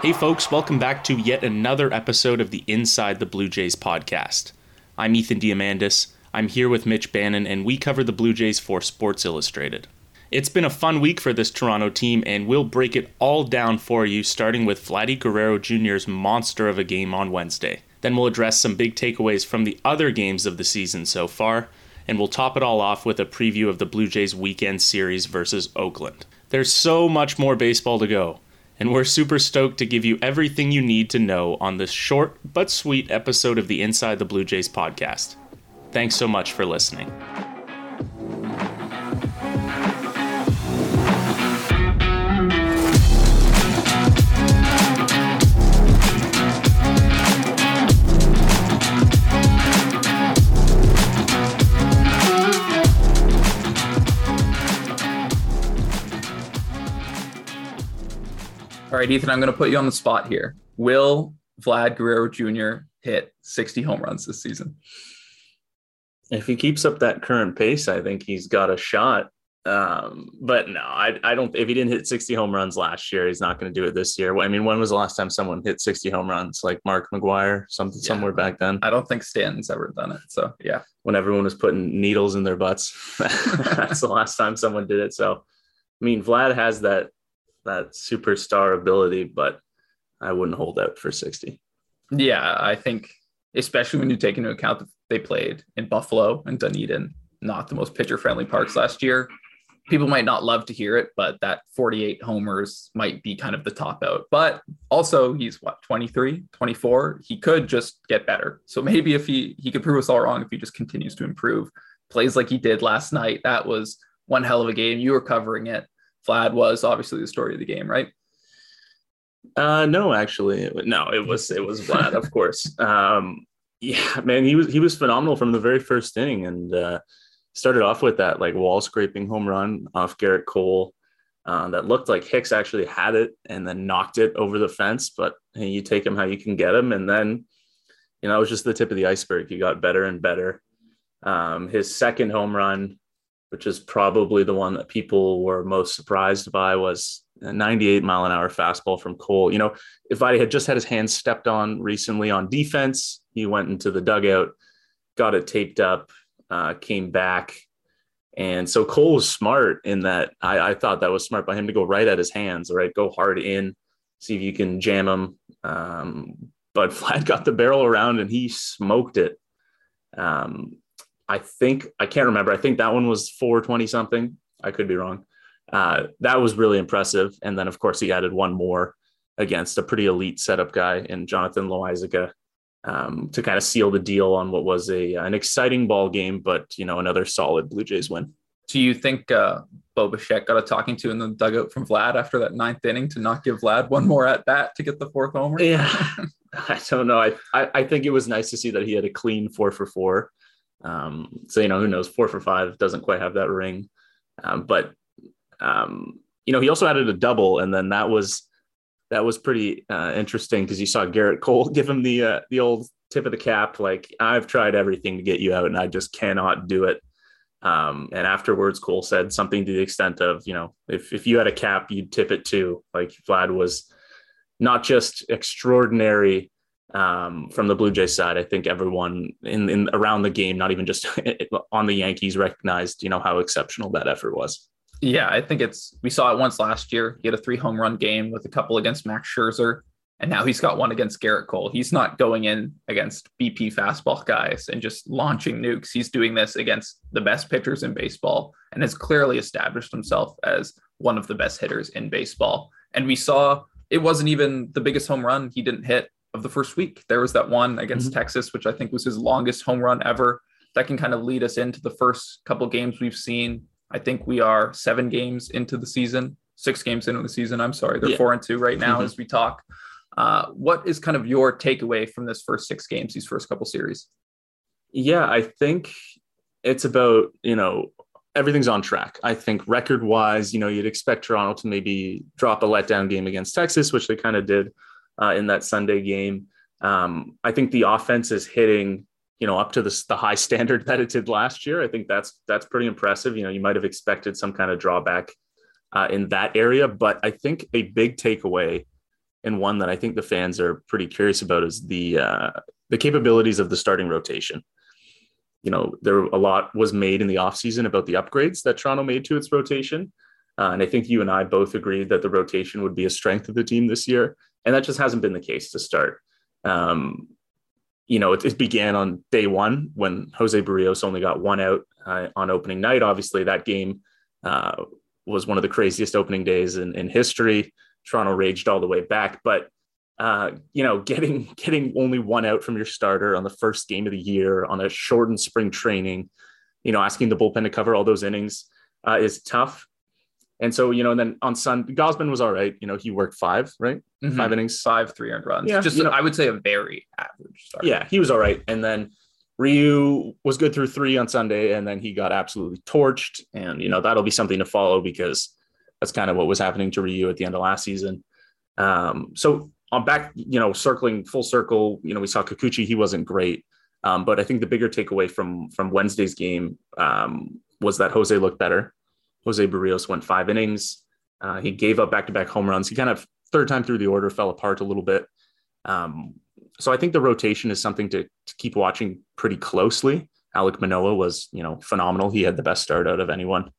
Hey, folks, welcome back to yet another episode of the Inside the Blue Jays podcast. I'm Ethan Diamandis. I'm here with Mitch Bannon, and we cover the Blue Jays for Sports Illustrated. It's been a fun week for this Toronto team, and we'll break it all down for you, starting with Vladdy Guerrero Jr.'s monster of a game on Wednesday. Then we'll address some big takeaways from the other games of the season so far, and we'll top it all off with a preview of the Blue Jays weekend series versus Oakland. There's so much more baseball to go, and we're super stoked to give you everything you need to know on this short but sweet episode of the Inside the Blue Jays podcast. Thanks so much for listening. All right, Ethan, I'm going to put you on the spot here. Will Vlad Guerrero Jr. hit 60 home runs this season? If he keeps up that current pace, I think he's got a shot. Um, but no, I, I don't. If he didn't hit 60 home runs last year, he's not going to do it this year. I mean, when was the last time someone hit 60 home runs? Like Mark McGwire, something yeah. somewhere back then. I don't think Stanton's ever done it. So yeah, when everyone was putting needles in their butts, that's the last time someone did it. So, I mean, Vlad has that that superstar ability, but I wouldn't hold out for 60. Yeah, I think especially when you take into account that they played in Buffalo and Dunedin, not the most pitcher friendly parks last year. People might not love to hear it, but that 48 homers might be kind of the top out. But also, he's what 23, 24. He could just get better. So maybe if he he could prove us all wrong if he just continues to improve, plays like he did last night. That was one hell of a game. You were covering it. Vlad was obviously the story of the game, right? Uh, no, actually, no, it was it was Vlad, of course. Um, yeah, man, he was he was phenomenal from the very first inning, and uh, started off with that like wall scraping home run off Gerrit Cole. Uh, that looked like Hicks actually had it and then knocked it over the fence. But hey, you take him how you can get him, and then you know it was just the tip of the iceberg. He got better and better. Um, his second home run which is probably the one that people were most surprised by, was a 98 mile an hour fastball from Cole. You know, if I had just had his hands stepped on recently on defense, he went into the dugout, got it taped up, uh, came back. And so Cole was smart in that I, I, thought that was smart by him to go right at his hands, right? Go hard in, see if you can jam him. Um, but Vlad got the barrel around and he smoked it. Um, I think I can't remember. I think that one was 420 something. I could be wrong. Uh, that was really impressive. And then of course he added one more against a pretty elite setup guy in Jonathan Loaisiga um, to kind of seal the deal on what was a an exciting ball game, but you know another solid Blue Jays win. Do you think uh, Bo Bichette got a talking to in the dugout from Vlad after that ninth inning to not give Vlad one more at bat to get the fourth homer? Yeah, I don't know. I, I I think it was nice to see that he had a clean four for four. Um, so you know, who knows? Four for five doesn't quite have that ring, um, but um, you know, he also added a double, and then that was that was pretty uh, interesting because you saw Gerrit Cole give him the uh, the old tip of the cap, like I've tried everything to get you out, and I just cannot do it. Um, and afterwards, Cole said something to the extent of, you know, if if you had a cap, you'd tip it too. Like Vlad was not just extraordinary um, from the Blue Jays side. I think everyone in, in around the game, not even just on the Yankees, recognized you know how exceptional that effort was. Yeah, I think it's we saw it once last year. He had a three home run game with a couple against Max Scherzer, and now he's got one against Gerrit Cole. He's not going in against BP fastball guys and just launching nukes. He's doing this against the best pitchers in baseball and has clearly established himself as one of the best hitters in baseball. And we saw it wasn't even the biggest home run he didn't hit of the first week. There was that one against mm-hmm. Texas, which I think was his longest home run ever. That can kind of lead us into the first couple games we've seen. I think we are seven games into the season, six games into the season. I'm sorry, they're yeah. four and two right now mm-hmm. as we talk. Uh, what is kind of your takeaway from this first six games, these first couple series? Yeah, I think it's about you know everything's on track. I think record wise, you know, you'd expect Toronto to maybe drop a letdown game against Texas, which they kind of did uh, in that Sunday game. Um, I think the offense is hitting, you know, up to the, the high standard that it did last year. I think that's that's pretty impressive. You know, you might have expected some kind of drawback uh, in that area, but I think a big takeaway and one that I think the fans are pretty curious about is the uh, the capabilities of the starting rotation. You know, there a lot was made in the offseason about the upgrades that Toronto made to its rotation. Uh, and I think you and I both agreed that the rotation would be a strength of the team this year. And that just hasn't been the case to start. Um, you know, it, it, began on day one when Jose Berrios only got one out uh, on opening night. Obviously, that game uh, was one of the craziest opening days in, in history. Toronto raged all the way back, but uh, you know, getting getting only one out from your starter on the first game of the year on a shortened spring training, you know, asking the bullpen to cover all those innings uh, is tough. And so, you know, and then on Sunday, Gausman was all right. You know, he worked five, right? Mm-hmm. Five innings, five three earned runs. Yeah, just you know, I would say a very average start. Yeah, he was all right. And then Ryu was good through three on Sunday, and then he got absolutely torched. And you know, that'll be something to follow because that's kind of what was happening to Ryu at the end of last season. Um, so on back, you know, circling full circle, you know, we saw Kikuchi, he wasn't great. Um, but I think the bigger takeaway from from Wednesday's game um, was that Jose looked better. Jose Berrios went five innings. Uh, he gave up back-to-back home runs. He kind of third time through the order fell apart a little bit. Um, so I think the rotation is something to, to, keep watching pretty closely. Alek Manoah was, you know, phenomenal. He had the best start out of anyone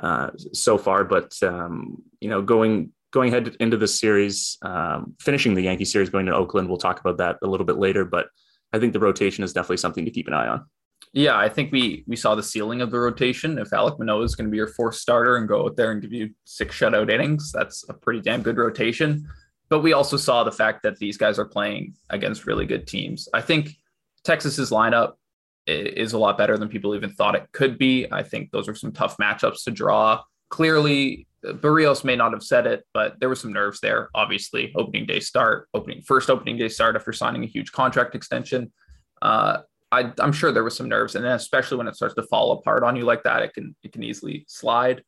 uh, so far. But um, you know, going going ahead into the series, um, finishing the Yankee series, going to Oakland. We'll talk about that a little bit later. But I think the rotation is definitely something to keep an eye on. Yeah, I think we we saw the ceiling of the rotation. If Alek Manoah is going to be your fourth starter and go out there and give you six shutout innings, that's a pretty damn good rotation. But we also saw the fact that these guys are playing against really good teams. I think Texas's lineup is a lot better than people even thought it could be. I think those are some tough matchups to draw. Clearly, Berrios may not have said it, but there was some nerves there. Obviously, opening day start, opening first opening day start after signing a huge contract extension. Uh, I, am sure there was some nerves, and then especially when it starts to fall apart on you like that, it can it can easily slide.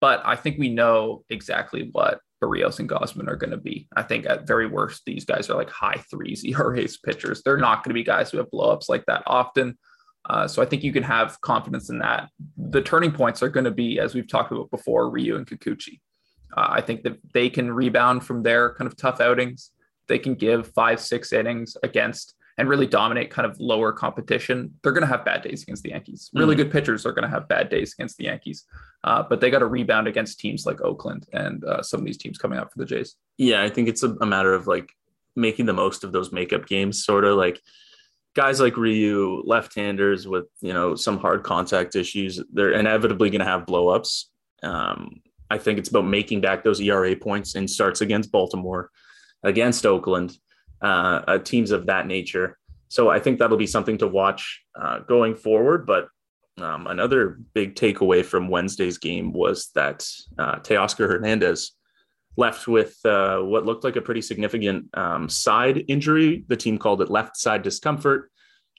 But I think we know exactly what Berrios and Gausman are going to be. I think at very worst, these guys are like high threes ERAs pitchers. They're not going to be guys who have blowups like that often. Uh, so I think you can have confidence in that. The turning points are going to be, as we've talked about before, Ryu and Kikuchi. Uh, I think that they can rebound from their kind of tough outings. They can give five, six innings against and really dominate kind of lower competition. They're going to have bad days against the Yankees. Really mm-hmm. good pitchers are going to have bad days against the Yankees, uh, but they got to rebound against teams like Oakland and uh, some of these teams coming up for the Jays. Yeah, I think it's a, a matter of like making the most of those makeup games, sort of like guys like Ryu, left-handers with you know some hard contact issues, they're inevitably going to have blowups. Um, I think it's about making back those ERA points in starts against Baltimore, against Oakland, uh, uh, teams of that nature. So I think that'll be something to watch uh, going forward. But um, another big takeaway from Wednesday's game was that uh, Teoscar Hernandez left with uh, what looked like a pretty significant um, side injury. The team called it left side discomfort.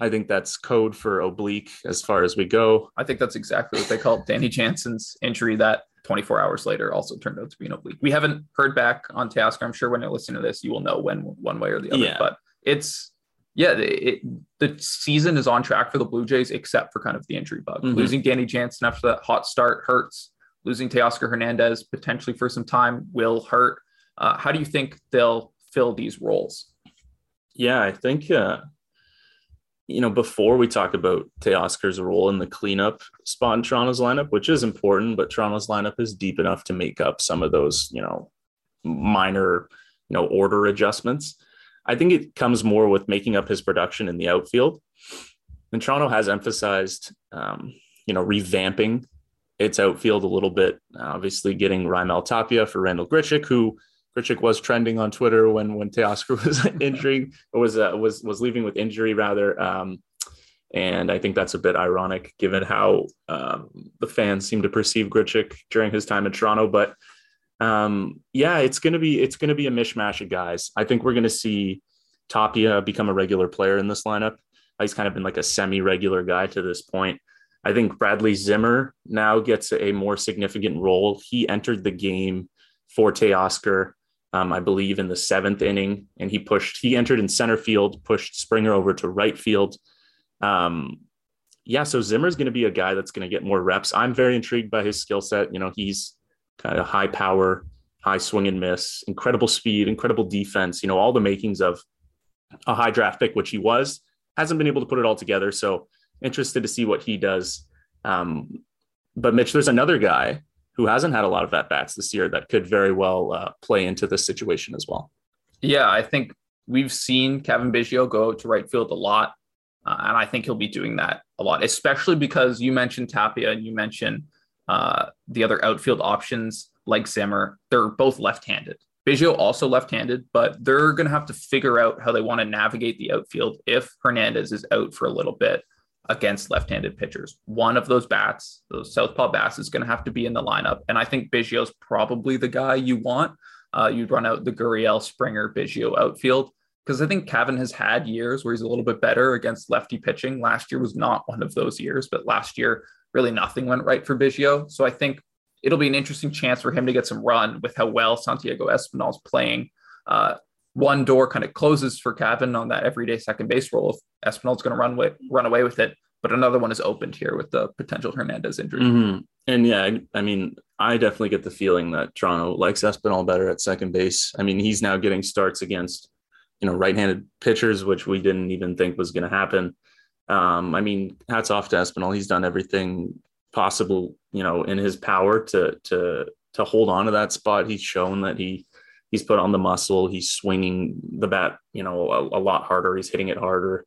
I think that's code for oblique as far as we go. I think that's exactly what they called Danny Jansen's injury that 24 hours later also turned out to be an oblique. We haven't heard back on Teoscar. I'm sure when you're listening to this, you will know when one way or the other. Yeah. But it's yeah, it, the season is on track for the Blue Jays, except for kind of the injury bug. Mm-hmm. Losing Danny Jansen after that hot start hurts losing Teoscar Hernandez potentially for some time will hurt. Uh, how do you think they'll fill these roles? Yeah, I think, uh, you know, before we talk about Teoscar's role in the cleanup spot in Toronto's lineup, which is important, but Toronto's lineup is deep enough to make up some of those, you know, minor, you know, order adjustments. I think it comes more with making up his production in the outfield. And Toronto has emphasized, um, you know, revamping its outfield a little bit. Obviously, getting Raimel Tapia for Randall Grichuk, who Grichuk was trending on Twitter when when Teoscar was injuring or was uh, was was leaving with injury rather. Um, and I think that's a bit ironic given how um, the fans seem to perceive Grichuk during his time in Toronto. But um, yeah, it's gonna be it's gonna be a mishmash of guys. I think we're gonna see Tapia become a regular player in this lineup. He's kind of been like a semi-regular guy to this point. I think Bradley Zimmer now gets a more significant role. He entered the game for Teoscar, um, I believe, in the seventh inning, and he pushed. He entered in center field, pushed Springer over to right field. Um, yeah, so Zimmer's going to be a guy that's going to get more reps. I'm very intrigued by his skill set. You know, he's kind of high power, high swing and miss, incredible speed, incredible defense. You know, all the makings of a high draft pick, which he was. Hasn't been able to put it all together. So interested to see what he does. Um, but Mitch, there's another guy who hasn't had a lot of at bats this year that could very well uh, play into this situation as well. Yeah, I think we've seen Cavan Biggio go to right field a lot. Uh, and I think he'll be doing that a lot, especially because you mentioned Tapia and you mentioned uh, the other outfield options like Zimmer. They're both left handed. Biggio also left handed, but they're going to have to figure out how they want to navigate the outfield if Hernandez is out for a little bit against left handed pitchers. One of those bats, those Southpaw bats, is going to have to be in the lineup. And I think Biggio's probably the guy you want. Uh, you'd run out the Gurriel, Springer, Biggio outfield because I think Cavan has had years where he's a little bit better against lefty pitching. Last year was not one of those years, but last year really nothing went right for Biggio. So I think it'll be an interesting chance for him to get some run with how well Santiago Espinal's playing. Uh, one door kind of closes for Cavan on that everyday second base role if Espinal's going to run away, run away with it. But another one is opened here with the potential Hernandez injury. Mm-hmm. And yeah, I mean, I definitely get the feeling that Toronto likes Espinal better at second base. I mean, he's now getting starts against you know right-handed pitchers, which we didn't even think was going to happen. Um, I mean, hats off to Espinal. He's done everything possible, you know, in his power to to to hold on to that spot. He's shown that he he's put on the muscle. He's swinging the bat, you know, a, a lot harder. He's hitting it harder.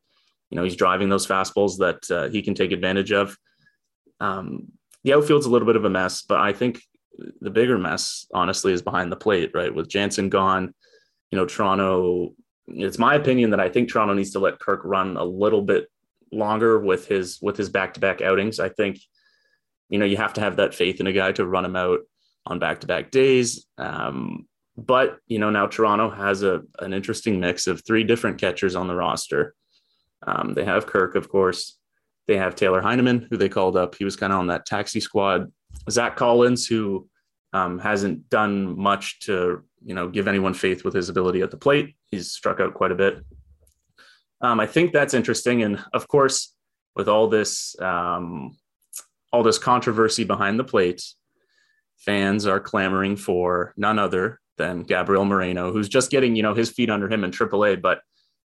You know, he's driving those fastballs that uh, he can take advantage of. Um, the outfield's a little bit of a mess, but I think the bigger mess, honestly, is behind the plate. Right, with Jansen gone, you know, Toronto it's my opinion that I think Toronto needs to let Kirk run a little bit longer with his with his back to back outings. I think you know you have to have that faith in a guy to run him out on back to back days. Um, but you know now Toronto has a an interesting mix of three different catchers on the roster. Um, they have Kirk, of course. They have Tyler Heineman, who they called up. He was kind of on that taxi squad. Zach Collins, who um, hasn't done much to you know give anyone faith with his ability at the plate. He's struck out quite a bit. Um, I think that's interesting, and of course, with all this um, all this controversy behind the plate, fans are clamoring for none other than Gabriel Moreno, who's just getting you know his feet under him in AAA. But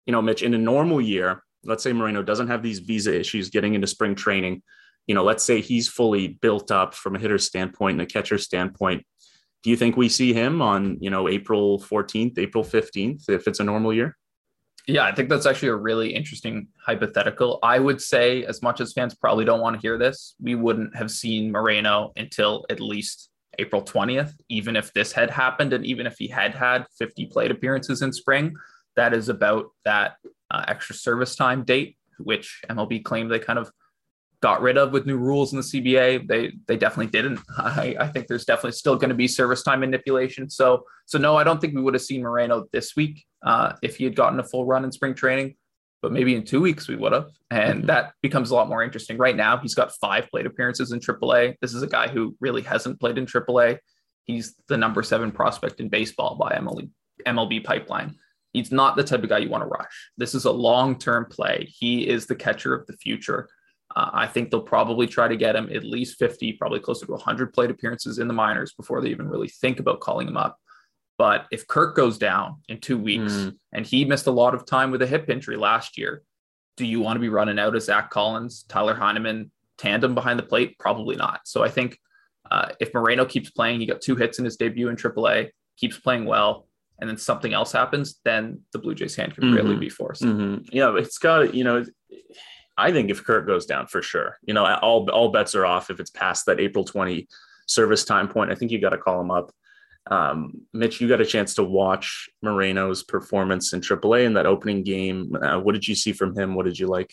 you know, Mitch, in a normal year, let's say Moreno doesn't have these visa issues getting into spring training. You know, let's say he's fully built up from a hitter standpoint and a catcher standpoint do you think we see him on you know April 14th, April 15th if it's a normal year? Yeah, I think that's actually a really interesting hypothetical. I would say, as much as fans probably don't want to hear this, we wouldn't have seen Moreno until at least April 20th, even if this had happened and even if he had had 50 plate appearances in spring. That is about that uh, extra service time date, which MLB claimed they kind of got rid of with new rules in the CBA. They they definitely didn't. I, I think there's definitely still going to be service time manipulation. So so no, I don't think we would have seen Moreno this week uh, if he had gotten a full run in spring training. But maybe in two weeks we would have, and mm-hmm. that becomes a lot more interesting. Right now, he's got five plate appearances in AAA. This is a guy who really hasn't played in AAA. He's the number seven prospect in baseball by MLB, MLB pipeline. He's not the type of guy you want to rush. This is a long term play. He is the catcher of the future. Uh, I think they'll probably try to get him at least 50, probably closer to 100 plate appearances in the minors before they even really think about calling him up. But if Kirk goes down in two weeks mm. and he missed a lot of time with a hip injury last year, do you want to be running out of Zach Collins, Tyler Heineman tandem behind the plate? Probably not. So I think uh, if Moreno keeps playing, he got two hits in his debut in AAA, keeps playing well, and then something else happens, then the Blue Jays' hand can mm-hmm. really be forced. Mm-hmm. Yeah, it's got you know I think if Kirk goes down for sure, you know, all all bets are off if it's past that April 20 service time point. I think you got to call him up. Um, Mitch, you got a chance to watch Moreno's performance in AAA in that opening game. Uh, what did you see from him? What did you like?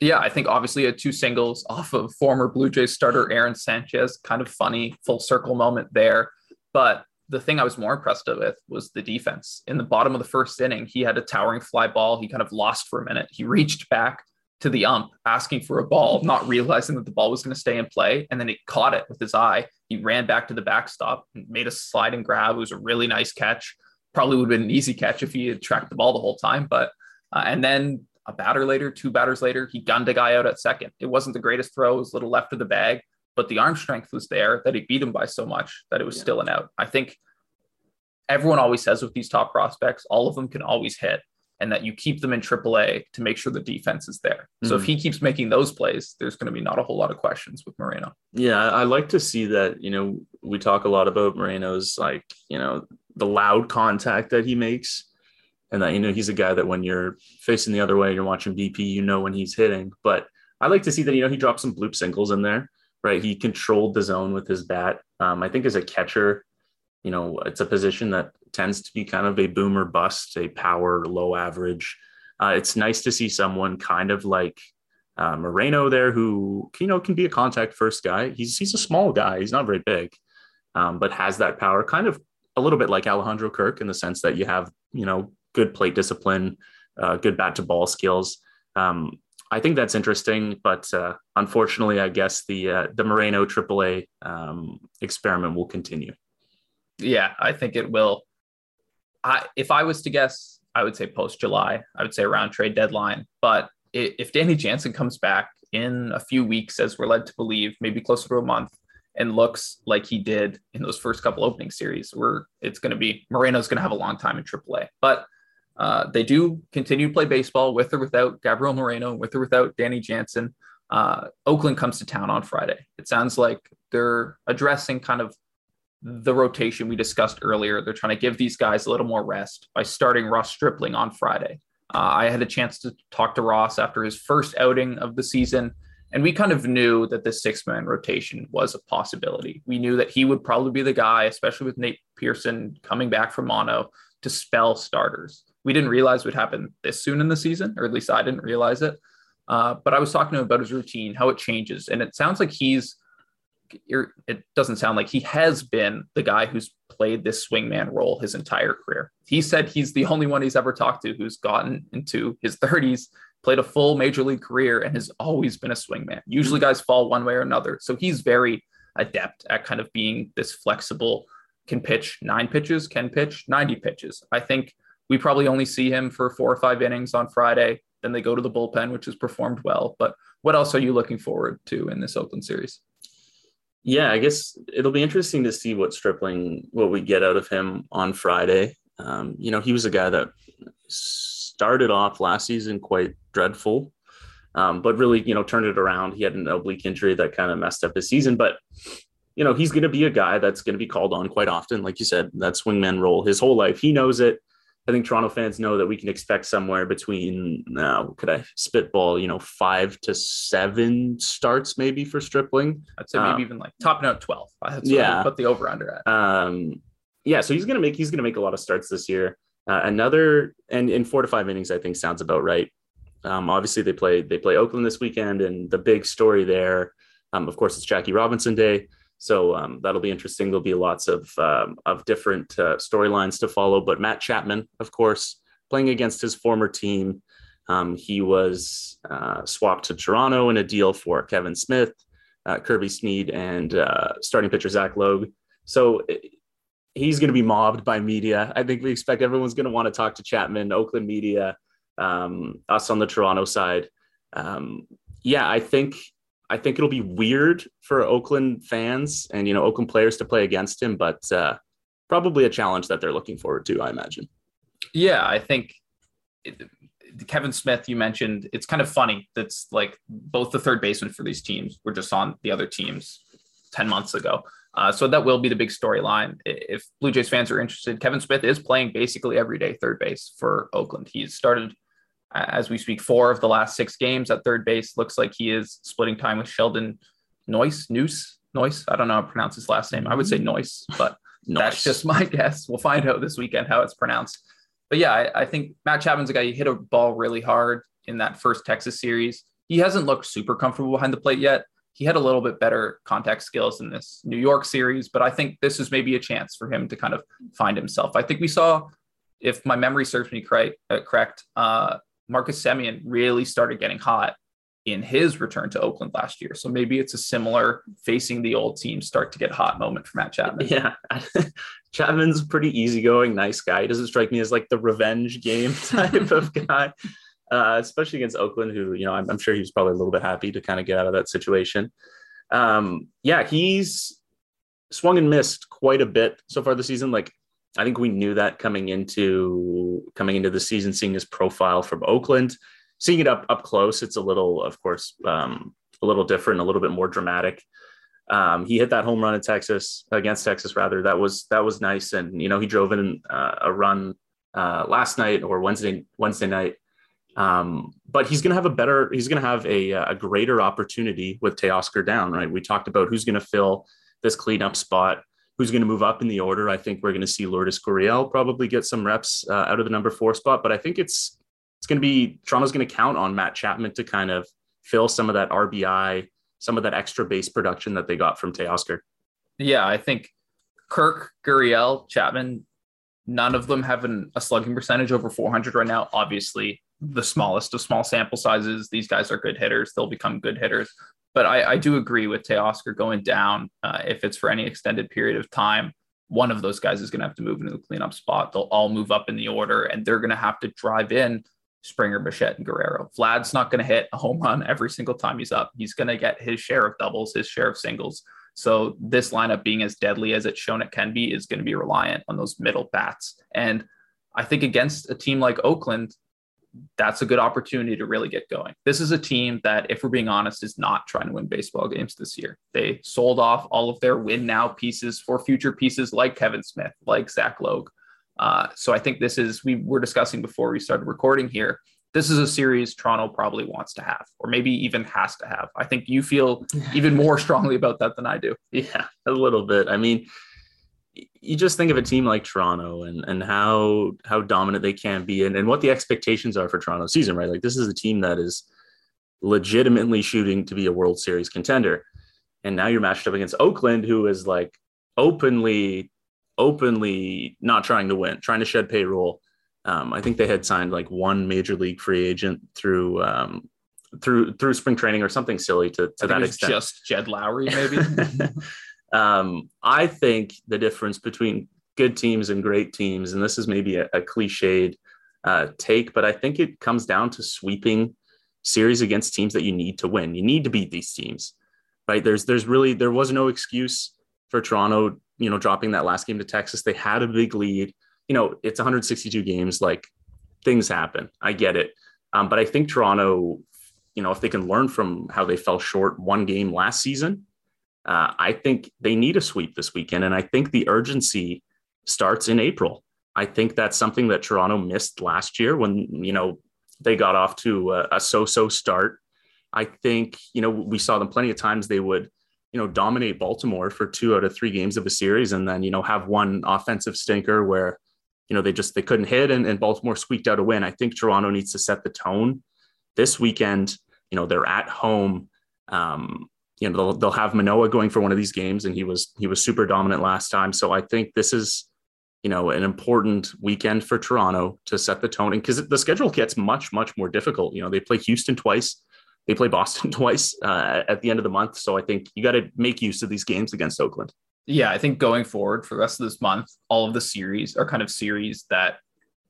Yeah, I think obviously a two singles off of former Blue Jays starter Aaron Sanchez. Kind of funny full circle moment there. But the thing I was more impressed with was the defense. In the bottom of the first inning, he had a towering fly ball. He kind of lost for a minute. He reached back, to the ump asking for a ball, not realizing that the ball was going to stay in play. And then he caught it with his eye. He ran back to the backstop, and made a slide and grab. It was a really nice catch. Probably would have been an easy catch if he had tracked the ball the whole time. But, uh, and then a batter later, two batters later, he gunned a guy out at second. It wasn't the greatest throw, it was a little left of the bag, but the arm strength was there that he beat him by so much that it was yeah. still an out. I think everyone always says with these top prospects, all of them can always hit and that you keep them in AAA to make sure the defense is there. Mm-hmm. So if mm. he keeps making those plays, there's going to be not a whole lot of questions with Moreno. Yeah, I like to see that. You know, we talk a lot about Moreno's like you know the loud contact that he makes, and that you know he's a guy that when you're facing the other way, you're watching BP, you know when he's hitting. But I like to see that you know he dropped some bloop singles in there. Right, he controlled the zone with his bat. Um, I think as a catcher, you know, it's a position that tends to be kind of a boomer bust, a power low average. Uh, it's nice to see someone kind of like uh, Moreno there, who you know can be a contact first guy. He's he's a small guy. He's not very big, um, but has that power. Kind of a little bit like Alejandro Kirk in the sense that you have you know good plate discipline, uh, good bat to ball skills. Um, I think that's interesting, but uh, unfortunately, I guess the uh, the Moreno AAA um, experiment will continue. Yeah, I think it will. I, if I was to guess, I would say post July. I would say around trade deadline. But if Danny Jansen comes back in a few weeks, as we're led to believe, maybe closer to a month, and looks like he did in those first couple opening series, where it's going to be Moreno's going to have a long time in AAA. But uh, they do continue to play baseball with or without Gabriel Moreno, with or without Danny Jansen. Uh, Oakland comes to town on Friday. It sounds like they're addressing kind of the rotation we discussed earlier. They're trying to give these guys a little more rest by starting Ross Stripling on Friday. Uh, I had a chance to talk to Ross after his first outing of the season, and we kind of knew that the six man rotation was a possibility. We knew that he would probably be the guy, especially with Nate Pearson coming back from mono, to spell starters. We didn't realize would happen this soon in the season, or at least I didn't realize it. Uh, but I was talking to him about his routine, how it changes, and it sounds like he's it doesn't sound like he has been the guy who's played this swingman role his entire career. He said he's the only one he's ever talked to who's gotten into his 30s, played a full major league career, and has always been a swingman. Usually guys fall one way or another. So he's very adept at kind of being this flexible, can pitch nine pitches, can pitch 90 pitches. I think we probably only see him for four or five innings on Friday. Then they go to the bullpen, which has performed well. But what else are you looking forward to in this Oakland series? Yeah, I guess it'll be interesting to see what Stripling, what we get out of him on Friday. Um, you know, he was a guy that started off last season quite dreadful, um, but really, you know, turned it around. He had an oblique injury that kind of messed up his season, but you know, he's going to be a guy that's going to be called on quite often. Like you said, that swingman role his whole life. He knows it. I think Toronto fans know that we can expect somewhere between now, uh, could I spitball, you know, five to seven starts maybe for Stripling. I'd say maybe um, even like topping out 12. That's yeah. put the over under at. Um, yeah. So he's going to make, he's going to make a lot of starts this year. Uh, another, and in four to five innings, I think sounds about right. Um, obviously they play, they play Oakland this weekend and the big story there, um, of course, it's Jackie Robinson Day. So um, that'll be interesting. There'll be lots of um, of different uh, storylines to follow. But Matt Chapman, of course, playing against his former team, um, he was uh, swapped to Toronto in a deal for Kevin Smith, uh, Kirby Snead, and uh, starting pitcher Zach Logue. So uh, he's going to be mobbed by media. I think we expect everyone's going to want to talk to Chapman, Oakland media, um, us on the Toronto side. Um, yeah, I think I think it'll be weird for Oakland fans and you know Oakland players to play against him, but uh, probably a challenge that they're looking forward to. I imagine. Yeah, I think it, Kevin Smith. You mentioned it's kind of funny. That's like both the third baseman for these teams were just on the other teams ten months ago. Uh, so that will be the big storyline. If Blue Jays fans are interested, Kevin Smith is playing basically every day third base for Oakland. He's started as we speak, four of the last six games at third base. Looks like he is splitting time with Sheldon Noyce, Noose, Noyce. I don't know how to pronounce his last name. I would say Noyce, but that's just my guess. We'll find out this weekend how it's pronounced. But yeah, I, I think Matt Chapman's a guy. He hit a ball really hard in that first Texas series. He hasn't looked super comfortable behind the plate yet. He had a little bit better contact skills in this New York series, but I think this is maybe a chance for him to kind of find himself. I think we saw, if my memory serves me correct, uh, correct uh, Marcus Semien really started getting hot in his return to Oakland last year. So maybe it's a similar facing the old team start to get hot moment for Matt Chapman. Yeah. Chapman's pretty easygoing, nice guy. He doesn't strike me as like the revenge game type of guy, uh, especially against Oakland, who, you know, I'm, I'm, sure he was probably a little bit happy to kind of get out of that situation. Um, yeah, he's swung and missed quite a bit so far this season. Like I think we knew that coming into coming into the season, seeing his profile from Oakland, seeing it up up close, it's a little, of course, um, a little different, a little bit more dramatic. Um, he hit that home run in Texas against Texas, rather. That was that was nice, and you know he drove in uh, a run uh, last night or Wednesday Wednesday night. Um, but he's going to have a better, he's going to have a, a greater opportunity with Teoscar down, right? We talked about who's going to fill this cleanup spot, who's going to move up in the order. I think we're going to see Lourdes Gurriel probably get some reps uh, out of the number four spot, but I think it's it's going to be Toronto's going to count on Matt Chapman to kind of fill some of that RBI, some of that extra base production that they got from Teoscar. Yeah, I think Kirk, Gurriel, Chapman, none of them have an, a slugging percentage over 400 right now. Obviously, the smallest of small sample sizes. These guys are good hitters. They'll become good hitters. But I, I do agree with Teoscar going down. Uh, if it's for any extended period of time, one of those guys is going to have to move into the cleanup spot. They'll all move up in the order and they're going to have to drive in Springer, Bichette, and Guerrero. Vlad's not going to hit a home run every single time he's up. He's going to get his share of doubles, his share of singles. So this lineup being as deadly as it's shown it can be is going to be reliant on those middle bats. And I think against a team like Oakland, that's a good opportunity to really get going. This is a team that, if we're being honest, is not trying to win baseball games this year. They sold off all of their win now pieces for future pieces like Kevin Smith, like Zach Logue. Uh, so I think this is, we were discussing before we started recording here. This is a series Toronto probably wants to have, or maybe even has to have. I think you feel even more strongly about that than I do. Yeah, a little bit. I mean, you just think of a team like Toronto and and how how dominant they can be and, and what the expectations are for Toronto season, right? Like this is a team that is legitimately shooting to be a World Series contender. And now you're matched up against Oakland, who is like openly, openly not trying to win, trying to shed payroll. Um, I think they had signed like one major league free agent through um, through through spring training or something silly to, to that extent. Just Jed Lowrie, maybe. Um, I think the difference between good teams and great teams, and this is maybe a, a cliched uh, take, but I think it comes down to sweeping series against teams that you need to win. You need to beat these teams, right? There's there's really there was no excuse for Toronto, you know, dropping that last game to Texas. They had a big lead. You know, it's 162 games. Like things happen. I get it, um, but I think Toronto, you know, if they can learn from how they fell short one game last season uh, I think they need a sweep this weekend. And I think the urgency starts in April. I think that's something that Toronto missed last year when, you know, they got off to a, a so-so start. I think, you know, we saw them plenty of times they would, you know, dominate Baltimore for two out of three games of a series and then, you know, have one offensive stinker where, you know, they just they couldn't hit and, and Baltimore squeaked out a win. I think Toronto needs to set the tone this weekend. You know, they're at home. Um, you know they'll, they'll have Manoah going for one of these games, and he was he was super dominant last time. So I think this is you know an important weekend for Toronto to set the tone, and because the schedule gets much much more difficult. You know they play Houston twice, they play Boston twice uh, at the end of the month. So I think you got to make use of these games against Oakland. Yeah, I think going forward for the rest of this month, all of the series are kind of series that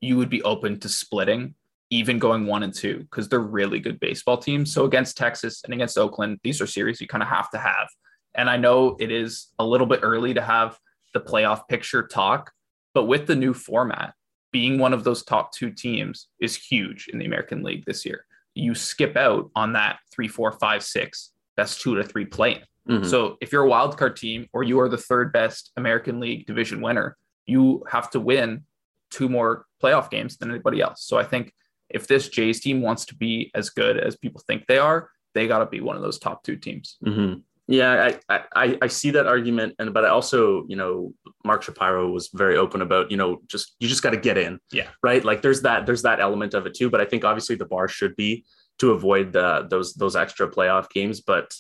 you would be open to splitting even going one and two because they're really good baseball teams. So against Texas and against Oakland, these are series you kind of have to have. And I know it is a little bit early to have the playoff picture talk, but with the new format, being one of those top two teams is huge in the American League this year. You skip out on that three, four, five, six, best two to three play. Mm-hmm. So if you're a wild card team or you are the third best American League division winner, you have to win two more playoff games than anybody else. So I think if this Jays team wants to be as good as people think they are, they got to be one of those top two teams. Mm-hmm. Yeah, I, I I see that argument, and but I also, you know, Mark Shapiro was very open about, you know, just you just got to get in. Yeah. Right. Like there's that there's that element of it too, but I think obviously the bar should be to avoid the those those extra playoff games, but.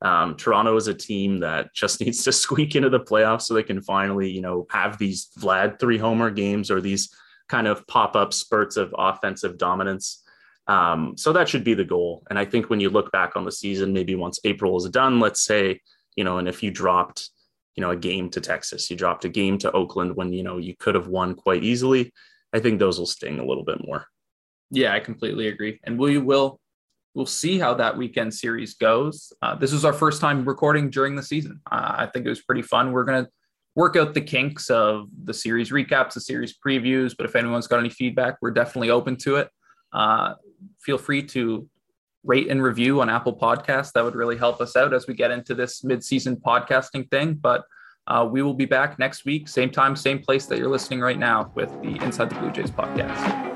Um, Toronto is a team that just needs to squeak into the playoffs so they can finally, you know, have these Vlad three homer games or these kind of pop up spurts of offensive dominance. Um, so that should be the goal. And I think when you look back on the season, maybe once April is done, let's say, you know, and if you dropped, you know, a game to Texas, you dropped a game to Oakland when, you know, you could have won quite easily. I think those will sting a little bit more. Yeah, I completely agree. And we will we'll see how that weekend series goes. Uh, this is our first time recording during the season. Uh, I think it was pretty fun. We're gonna work out the kinks of the series recaps, the series previews. But if anyone's got any feedback, we're definitely open to it. Uh, feel free to rate and review on Apple Podcasts. That would really help us out as we get into this mid-season podcasting thing. But uh, we will be back next week, same time, same place that you're listening right now with the Inside the Blue Jays podcast.